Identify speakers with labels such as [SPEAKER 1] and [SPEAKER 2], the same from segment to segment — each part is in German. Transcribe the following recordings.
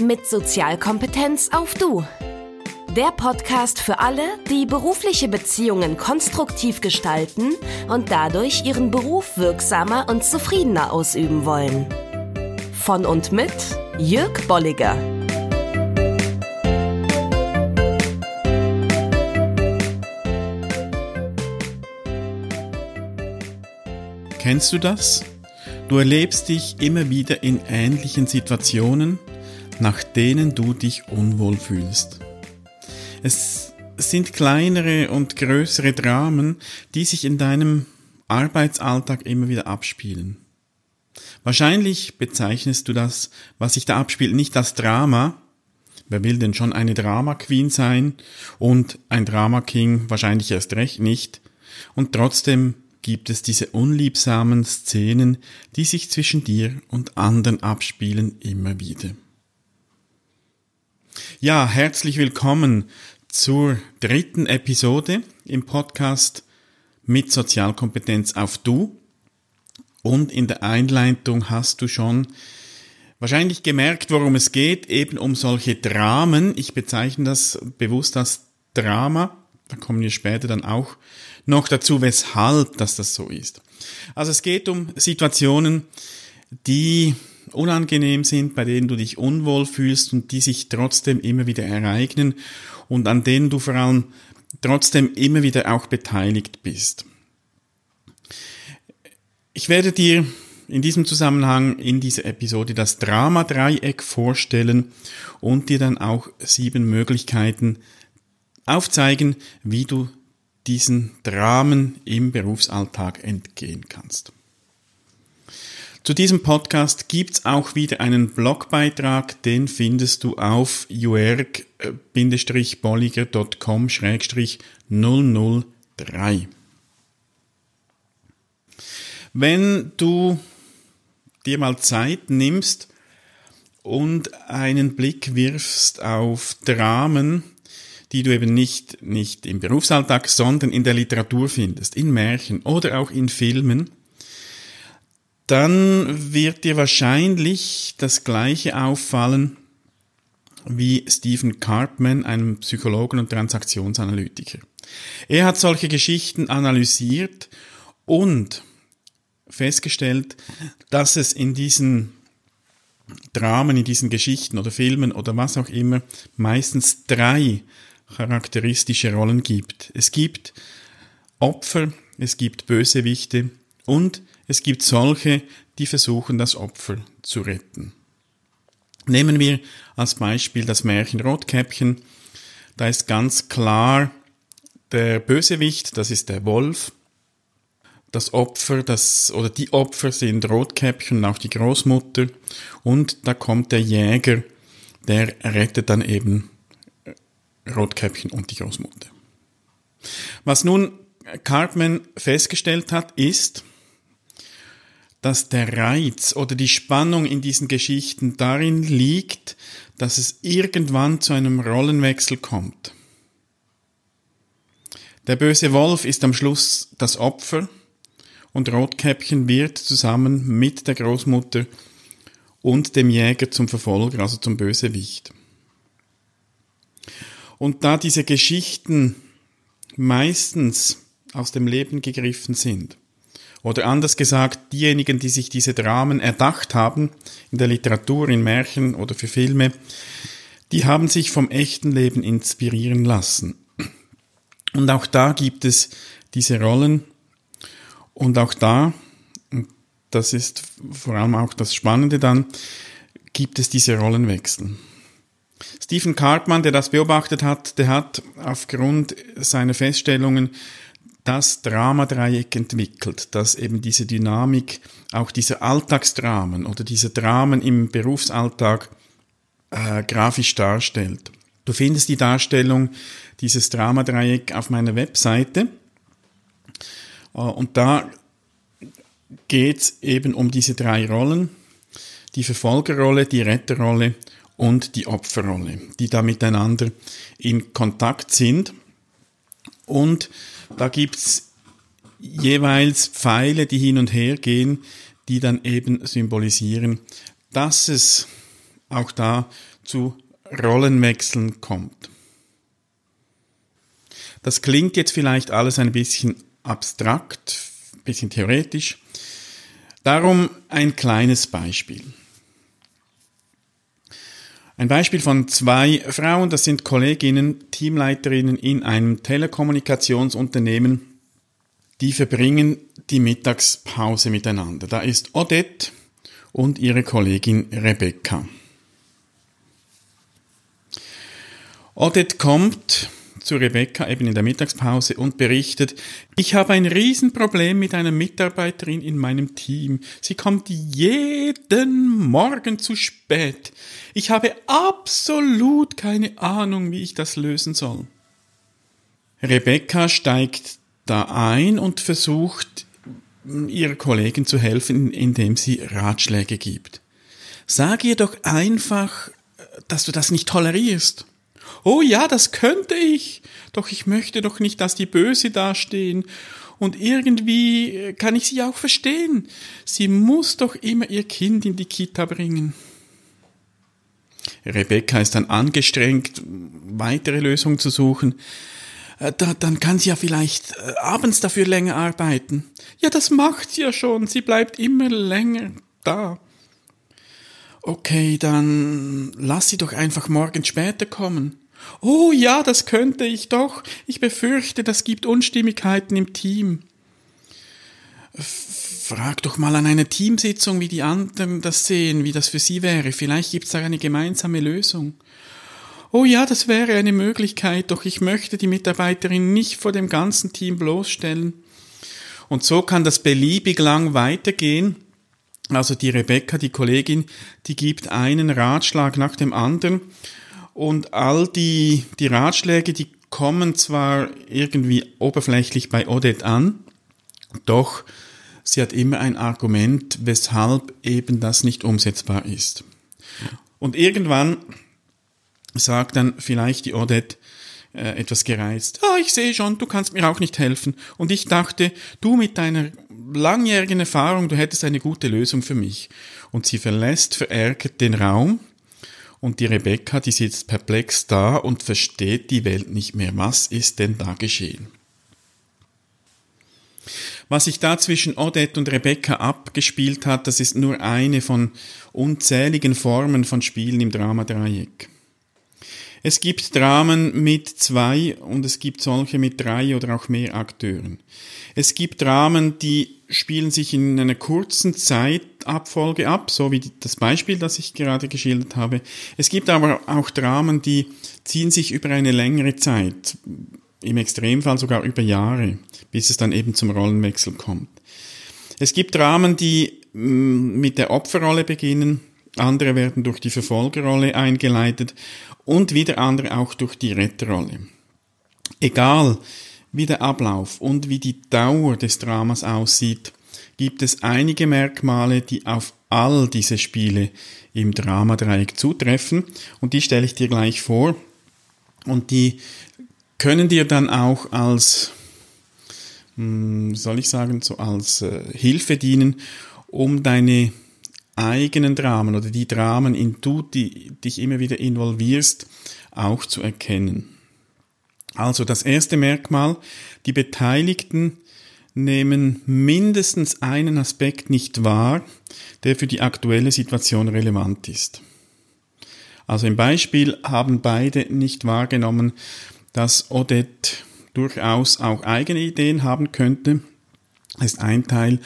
[SPEAKER 1] mit Sozialkompetenz auf Du. Der Podcast für alle, die berufliche Beziehungen konstruktiv gestalten und dadurch ihren Beruf wirksamer und zufriedener ausüben wollen. Von und mit Jörg Bolliger.
[SPEAKER 2] Kennst du das? Du erlebst dich immer wieder in ähnlichen Situationen, nach denen du dich unwohl fühlst. Es sind kleinere und größere Dramen, die sich in deinem Arbeitsalltag immer wieder abspielen. Wahrscheinlich bezeichnest du das, was sich da abspielt, nicht als Drama. Wer will denn schon eine Drama Queen sein? Und ein Drama King wahrscheinlich erst recht nicht. Und trotzdem gibt es diese unliebsamen Szenen, die sich zwischen dir und anderen abspielen, immer wieder. Ja, herzlich willkommen zur dritten Episode im Podcast mit Sozialkompetenz auf Du. Und in der Einleitung hast du schon wahrscheinlich gemerkt, worum es geht, eben um solche Dramen. Ich bezeichne das bewusst als Drama. Da kommen wir später dann auch noch dazu, weshalb dass das so ist. Also es geht um Situationen, die unangenehm sind, bei denen du dich unwohl fühlst und die sich trotzdem immer wieder ereignen und an denen du vor allem trotzdem immer wieder auch beteiligt bist. Ich werde dir in diesem Zusammenhang in dieser Episode das Drama-Dreieck vorstellen und dir dann auch sieben Möglichkeiten aufzeigen, wie du diesen Dramen im Berufsalltag entgehen kannst. Zu diesem Podcast gibt's auch wieder einen Blogbeitrag, den findest du auf juerg-bolliger.com-003. Wenn du dir mal Zeit nimmst und einen Blick wirfst auf Dramen, die du eben nicht, nicht im Berufsalltag, sondern in der Literatur findest, in Märchen oder auch in Filmen, dann wird dir wahrscheinlich das Gleiche auffallen wie Stephen Cartman, einem Psychologen und Transaktionsanalytiker. Er hat solche Geschichten analysiert und festgestellt, dass es in diesen Dramen, in diesen Geschichten oder Filmen oder was auch immer meistens drei charakteristische Rollen gibt. Es gibt Opfer, es gibt Bösewichte und es gibt solche, die versuchen, das Opfer zu retten. Nehmen wir als Beispiel das Märchen Rotkäppchen. Da ist ganz klar der Bösewicht, das ist der Wolf. Das Opfer, das, oder die Opfer sind Rotkäppchen und auch die Großmutter. Und da kommt der Jäger, der rettet dann eben Rotkäppchen und die Großmutter. Was nun Cartman festgestellt hat, ist, dass der Reiz oder die Spannung in diesen Geschichten darin liegt, dass es irgendwann zu einem Rollenwechsel kommt. Der böse Wolf ist am Schluss das Opfer und Rotkäppchen wird zusammen mit der Großmutter und dem Jäger zum Verfolger, also zum Bösewicht. Und da diese Geschichten meistens aus dem Leben gegriffen sind, oder anders gesagt, diejenigen, die sich diese Dramen erdacht haben, in der Literatur, in Märchen oder für Filme, die haben sich vom echten Leben inspirieren lassen. Und auch da gibt es diese Rollen. Und auch da, das ist vor allem auch das Spannende dann, gibt es diese Rollenwechsel. Stephen Cartman, der das beobachtet hat, der hat aufgrund seiner Feststellungen das Dramadreieck entwickelt, das eben diese Dynamik auch dieser Alltagsdramen oder diese Dramen im Berufsalltag äh, grafisch darstellt. Du findest die Darstellung dieses Dramadreieck auf meiner Webseite äh, und da geht es eben um diese drei Rollen, die Verfolgerrolle, die Retterrolle und die Opferrolle, die da miteinander in Kontakt sind. Und da gibt's jeweils Pfeile, die hin und her gehen, die dann eben symbolisieren, dass es auch da zu Rollenwechseln kommt. Das klingt jetzt vielleicht alles ein bisschen abstrakt, ein bisschen theoretisch. Darum ein kleines Beispiel. Ein Beispiel von zwei Frauen, das sind Kolleginnen, Teamleiterinnen in einem Telekommunikationsunternehmen, die verbringen die Mittagspause miteinander. Da ist Odette und ihre Kollegin Rebecca. Odette kommt zu Rebecca eben in der Mittagspause und berichtet, ich habe ein Riesenproblem mit einer Mitarbeiterin in meinem Team. Sie kommt jeden Morgen zu spät. Ich habe absolut keine Ahnung, wie ich das lösen soll. Rebecca steigt da ein und versucht, ihrer Kollegin zu helfen, indem sie Ratschläge gibt. Sag ihr doch einfach, dass du das nicht tolerierst. Oh ja, das könnte ich. Doch ich möchte doch nicht, dass die böse dastehen. Und irgendwie äh, kann ich sie auch verstehen. Sie muss doch immer ihr Kind in die Kita bringen. Rebecca ist dann angestrengt, weitere Lösungen zu suchen. Äh, da, dann kann sie ja vielleicht äh, abends dafür länger arbeiten. Ja, das macht sie ja schon. Sie bleibt immer länger da. Okay, dann lass sie doch einfach morgen später kommen. Oh ja, das könnte ich doch. Ich befürchte, das gibt Unstimmigkeiten im Team. Frag doch mal an einer Teamsitzung, wie die anderen das sehen, wie das für sie wäre. Vielleicht gibt's da eine gemeinsame Lösung. Oh ja, das wäre eine Möglichkeit, doch ich möchte die Mitarbeiterin nicht vor dem ganzen Team bloßstellen. Und so kann das beliebig lang weitergehen. Also die Rebecca, die Kollegin, die gibt einen Ratschlag nach dem anderen und all die, die Ratschläge, die kommen zwar irgendwie oberflächlich bei Odette an, doch sie hat immer ein Argument, weshalb eben das nicht umsetzbar ist. Und irgendwann sagt dann vielleicht die Odette äh, etwas gereizt, ah, ich sehe schon, du kannst mir auch nicht helfen. Und ich dachte, du mit deiner langjährigen Erfahrung, du hättest eine gute Lösung für mich. Und sie verlässt verärgert den Raum und die Rebecca, die sitzt perplex da und versteht die Welt nicht mehr. Was ist denn da geschehen? Was sich da zwischen Odette und Rebecca abgespielt hat, das ist nur eine von unzähligen Formen von Spielen im Dramadreieck. Es gibt Dramen mit zwei und es gibt solche mit drei oder auch mehr Akteuren. Es gibt Dramen, die spielen sich in einer kurzen Zeitabfolge ab, so wie das Beispiel, das ich gerade geschildert habe. Es gibt aber auch Dramen, die ziehen sich über eine längere Zeit, im Extremfall sogar über Jahre, bis es dann eben zum Rollenwechsel kommt. Es gibt Dramen, die mm, mit der Opferrolle beginnen, andere werden durch die Verfolgerrolle eingeleitet und wieder andere auch durch die Retterrolle. Egal wie der Ablauf und wie die Dauer des Dramas aussieht, gibt es einige Merkmale, die auf all diese Spiele im Dramadreieck zutreffen und die stelle ich dir gleich vor und die können dir dann auch als, hm, soll ich sagen, so als äh, Hilfe dienen, um deine eigenen Dramen oder die Dramen, in du die, dich immer wieder involvierst, auch zu erkennen. Also das erste Merkmal, die Beteiligten nehmen mindestens einen Aspekt nicht wahr, der für die aktuelle Situation relevant ist. Also im Beispiel haben beide nicht wahrgenommen, dass Odette durchaus auch eigene Ideen haben könnte. Ist ein Teil.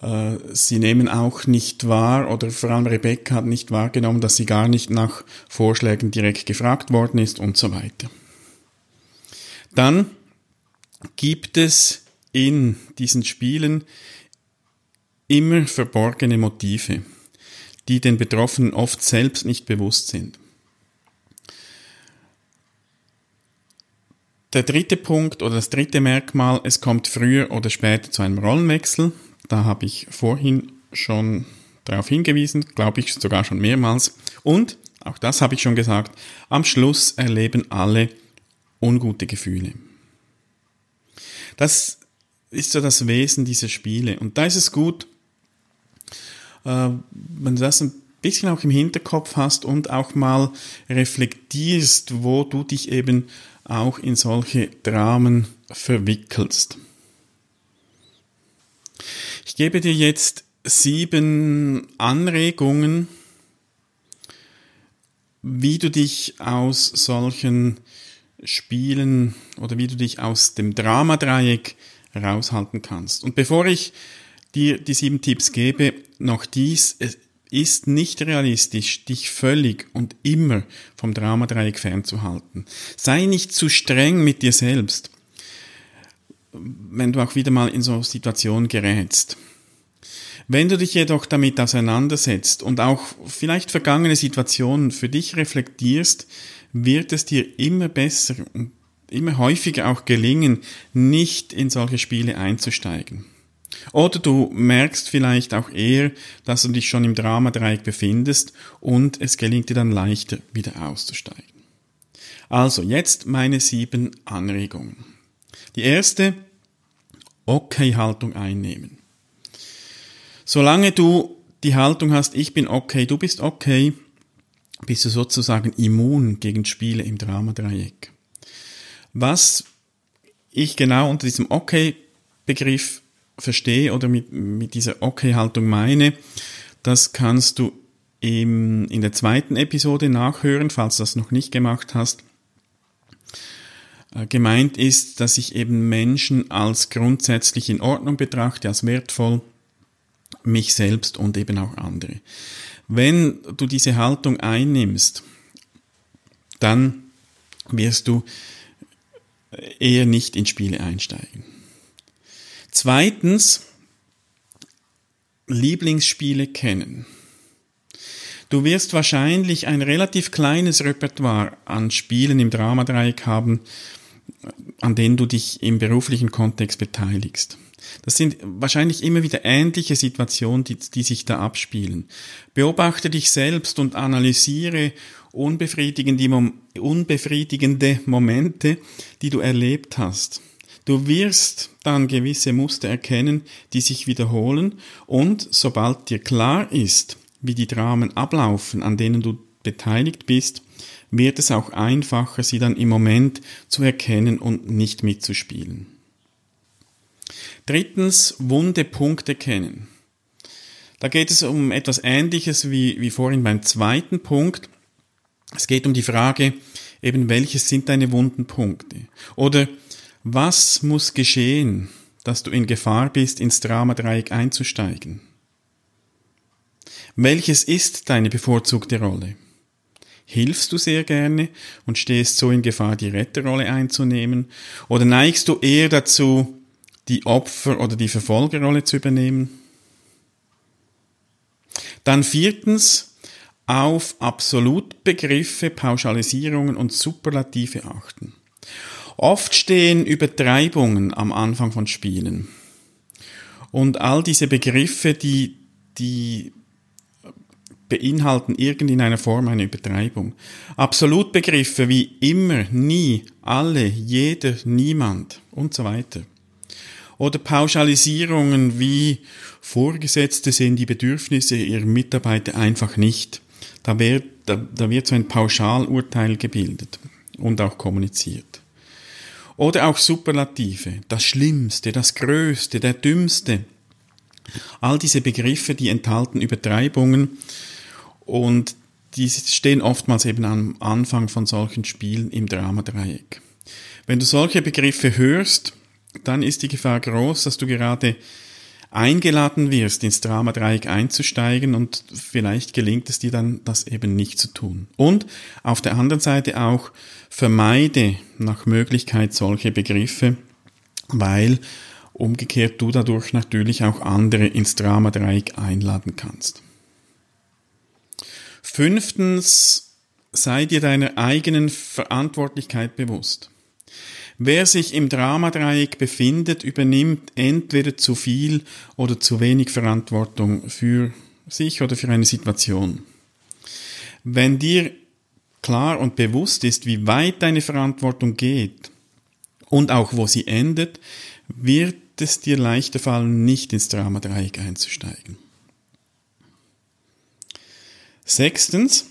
[SPEAKER 2] Äh, sie nehmen auch nicht wahr, oder vor allem Rebecca hat nicht wahrgenommen, dass sie gar nicht nach Vorschlägen direkt gefragt worden ist und so weiter. Dann gibt es in diesen Spielen immer verborgene Motive, die den Betroffenen oft selbst nicht bewusst sind. Der dritte Punkt oder das dritte Merkmal, es kommt früher oder später zu einem Rollenwechsel. Da habe ich vorhin schon darauf hingewiesen, glaube ich sogar schon mehrmals. Und, auch das habe ich schon gesagt, am Schluss erleben alle ungute Gefühle. Das ist so das Wesen dieser Spiele. Und da ist es gut, äh, wenn du das ein bisschen auch im Hinterkopf hast und auch mal reflektierst, wo du dich eben auch in solche Dramen verwickelst. Ich gebe dir jetzt sieben Anregungen, wie du dich aus solchen Spielen oder wie du dich aus dem Dramadreieck raushalten kannst. Und bevor ich dir die sieben Tipps gebe, noch dies, es ist nicht realistisch, dich völlig und immer vom Dramadreieck fernzuhalten. Sei nicht zu streng mit dir selbst, wenn du auch wieder mal in so Situationen gerätst. Wenn du dich jedoch damit auseinandersetzt und auch vielleicht vergangene Situationen für dich reflektierst, wird es dir immer besser und immer häufiger auch gelingen, nicht in solche Spiele einzusteigen. Oder du merkst vielleicht auch eher, dass du dich schon im Dramadreieck befindest und es gelingt dir dann leichter, wieder auszusteigen. Also, jetzt meine sieben Anregungen. Die erste, Okay-Haltung einnehmen. Solange du die Haltung hast, ich bin okay, du bist okay, bist du sozusagen immun gegen Spiele im Dramadreieck. Was ich genau unter diesem Okay-Begriff verstehe oder mit, mit dieser Okay-Haltung meine, das kannst du im, in der zweiten Episode nachhören, falls du das noch nicht gemacht hast. Äh, gemeint ist, dass ich eben Menschen als grundsätzlich in Ordnung betrachte, als wertvoll mich selbst und eben auch andere. Wenn du diese Haltung einnimmst, dann wirst du eher nicht in Spiele einsteigen. Zweitens, Lieblingsspiele kennen. Du wirst wahrscheinlich ein relativ kleines Repertoire an Spielen im Dramadreieck haben, an denen du dich im beruflichen Kontext beteiligst. Das sind wahrscheinlich immer wieder ähnliche Situationen, die, die sich da abspielen. Beobachte dich selbst und analysiere unbefriedigende, unbefriedigende Momente, die du erlebt hast. Du wirst dann gewisse Muster erkennen, die sich wiederholen und sobald dir klar ist, wie die Dramen ablaufen, an denen du beteiligt bist, wird es auch einfacher, sie dann im Moment zu erkennen und nicht mitzuspielen. Drittens, wunde Punkte kennen. Da geht es um etwas Ähnliches wie, wie vorhin beim zweiten Punkt. Es geht um die Frage, eben welches sind deine wunden Punkte? Oder was muss geschehen, dass du in Gefahr bist, ins Dramadreieck einzusteigen? Welches ist deine bevorzugte Rolle? Hilfst du sehr gerne und stehst so in Gefahr, die Retterrolle einzunehmen? Oder neigst du eher dazu, die Opfer- oder die Verfolgerrolle zu übernehmen. Dann viertens, auf Absolutbegriffe, Pauschalisierungen und Superlative achten. Oft stehen Übertreibungen am Anfang von Spielen. Und all diese Begriffe, die, die beinhalten irgendeiner Form eine Übertreibung. Absolutbegriffe wie immer, nie, alle, jeder, niemand und so weiter. Oder Pauschalisierungen wie Vorgesetzte sehen die Bedürfnisse ihrer Mitarbeiter einfach nicht. Da wird, da, da wird so ein Pauschalurteil gebildet und auch kommuniziert. Oder auch Superlative, das Schlimmste, das Größte, der Dümmste. All diese Begriffe, die enthalten Übertreibungen und die stehen oftmals eben am Anfang von solchen Spielen im Dramadreieck. Wenn du solche Begriffe hörst, dann ist die Gefahr groß, dass du gerade eingeladen wirst, ins Dramadreieck einzusteigen und vielleicht gelingt es dir dann, das eben nicht zu tun. Und auf der anderen Seite auch vermeide nach Möglichkeit solche Begriffe, weil umgekehrt du dadurch natürlich auch andere ins Dramadreieck einladen kannst. Fünftens, sei dir deiner eigenen Verantwortlichkeit bewusst. Wer sich im Dramadreieck befindet, übernimmt entweder zu viel oder zu wenig Verantwortung für sich oder für eine Situation. Wenn dir klar und bewusst ist, wie weit deine Verantwortung geht und auch wo sie endet, wird es dir leichter fallen, nicht ins Dramadreieck einzusteigen. Sechstens,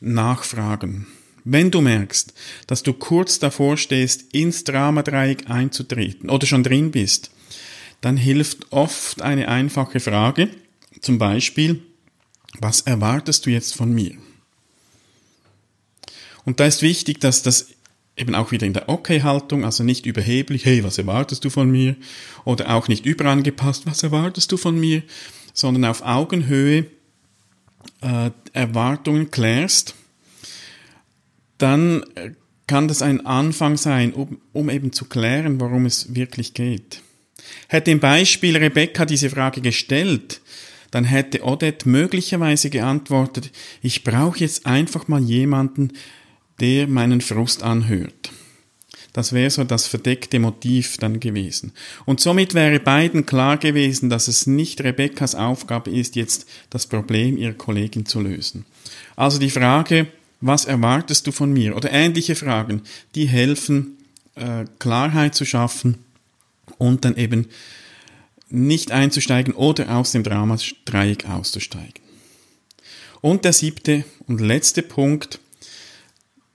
[SPEAKER 2] nachfragen. Wenn du merkst, dass du kurz davor stehst, ins Dramadreieck einzutreten oder schon drin bist, dann hilft oft eine einfache Frage, zum Beispiel, was erwartest du jetzt von mir? Und da ist wichtig, dass das eben auch wieder in der Okay-Haltung, also nicht überheblich, hey, was erwartest du von mir? Oder auch nicht überangepasst, was erwartest du von mir? Sondern auf Augenhöhe äh, Erwartungen klärst, dann kann das ein Anfang sein, um, um eben zu klären, worum es wirklich geht. Hätte im Beispiel Rebecca diese Frage gestellt, dann hätte Odette möglicherweise geantwortet, ich brauche jetzt einfach mal jemanden, der meinen Frust anhört. Das wäre so das verdeckte Motiv dann gewesen. Und somit wäre beiden klar gewesen, dass es nicht Rebekkas Aufgabe ist, jetzt das Problem ihrer Kollegin zu lösen. Also die Frage, was erwartest du von mir? Oder ähnliche Fragen, die helfen, äh, Klarheit zu schaffen und dann eben nicht einzusteigen oder aus dem Dramadreieck auszusteigen. Und der siebte und letzte Punkt,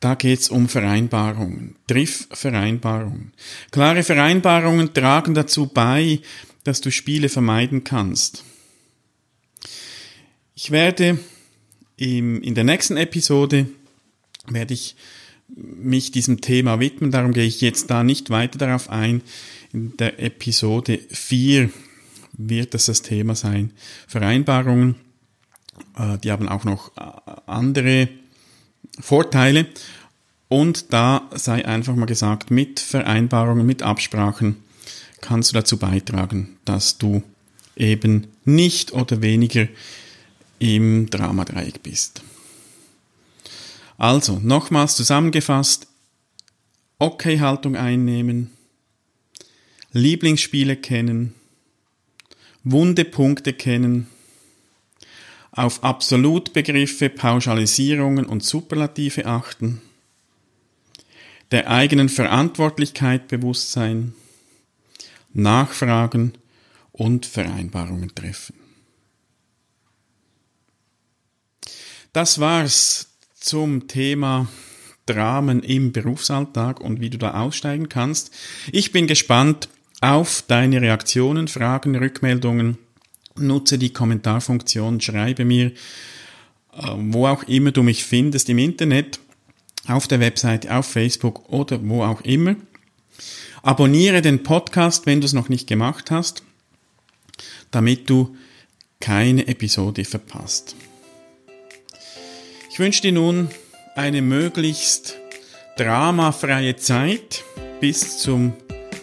[SPEAKER 2] da geht's um Vereinbarungen, Triff-Vereinbarungen. Klare Vereinbarungen tragen dazu bei, dass du Spiele vermeiden kannst. Ich werde im, in der nächsten Episode werde ich mich diesem Thema widmen, darum gehe ich jetzt da nicht weiter darauf ein. In der Episode 4 wird das das Thema sein. Vereinbarungen, äh, die haben auch noch äh, andere Vorteile. Und da sei einfach mal gesagt, mit Vereinbarungen, mit Absprachen kannst du dazu beitragen, dass du eben nicht oder weniger im Dramadreieck bist. Also, nochmals zusammengefasst, Okay-Haltung einnehmen, Lieblingsspiele kennen, wunde Punkte kennen, auf Absolutbegriffe, Pauschalisierungen und Superlative achten, der eigenen Verantwortlichkeit bewusst sein, nachfragen und Vereinbarungen treffen. Das war's zum Thema Dramen im Berufsalltag und wie du da aussteigen kannst. Ich bin gespannt auf deine Reaktionen, Fragen, Rückmeldungen nutze die Kommentarfunktion, schreibe mir, äh, wo auch immer du mich findest im Internet, auf der Webseite, auf Facebook oder wo auch immer. Abonniere den Podcast, wenn du es noch nicht gemacht hast, damit du keine Episode verpasst. Ich wünsche dir nun eine möglichst dramafreie Zeit bis zum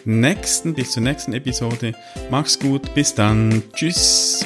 [SPEAKER 2] nächsten, bis zur nächsten Episode. Mach's gut, bis dann. Tschüss.